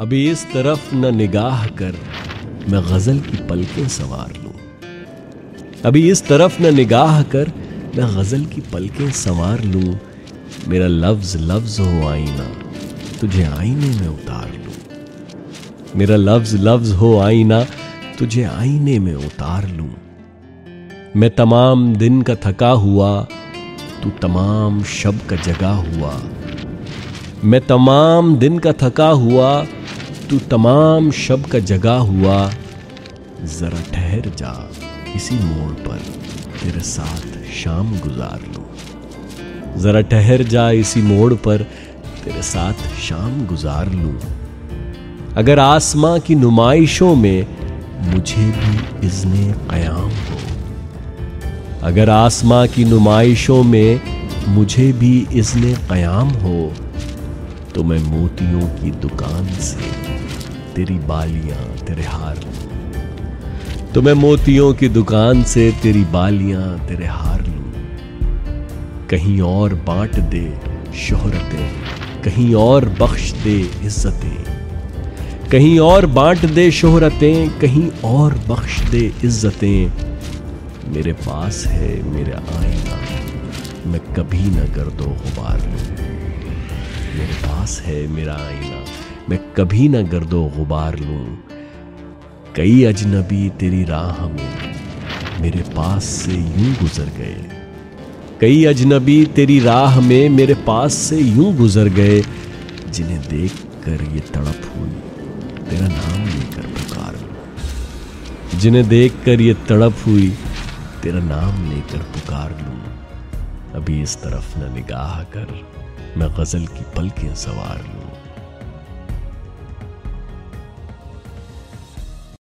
अभी इस तरफ़ न निगाह कर, मैं गज़ल की पलकें सवार लूँ। अभी इस तरफ़ न निगाह कर, मैं गज़ल की पलकें संवार लूँ। मेरा लफ्ज लफ्ज हो आईना, तुझे आईने में उतार लूँ। मेरा लफ्ज लफ्ज हो आईना, तुझे आईने में उतार लूँ। मैं तमाम दिन का थका हुआ, तू तमाम शब का जगा हुआ। मैं तमाम दिन का थका हुआ तू तमाम शब का जगा हुआ, जरा ठहर जा इसी मोड़ पर, तेरे साथ शाम गुजार लूँ। जरा ठहर जा इसी मोड़ पर, तेरे साथ शाम गुजार लूँ। अगर आसमां की नुमाइशों में मुझे भी इज्ने कयाम हो, अगर आसमां की नुमाइशों में मुझे भी इज्ने कयाम हो तो मैं मोतियों की दुकान से तेरी बालियाँ, तेरे हार। लू तो मैं मोतियों की दुकान से तेरी बालियाँ, तेरे हार लू। कहीं और बांट दे शोहरतें, कहीं और बख्श दे इज्जतें। कहीं और बांट दे शोहरतें, कहीं और बख्श दे इज्जतें। मेरे पास है मेरा आईना, मैं कभी न कर दो गुबार लूँ। मेरे पास है मेरा आईना। मैं कभी न गर्दो गुबार लूँ। कई अजनबी तेरी राह में मेरे पास से यूँ गुजर गए। कई अजनबी तेरी राह में मेरे पास से यूँ गुजर गए, जिन्हें देख कर ये तड़प हुई। तेरा नाम लेकर पुकार। जिन्हें देख कर ये तड़प हुई, तेरा नाम लेकर पुकार लूँ। अभी इस तरफ़ न निगाह कर मैं गज़ल की पलकें सवार लूँ।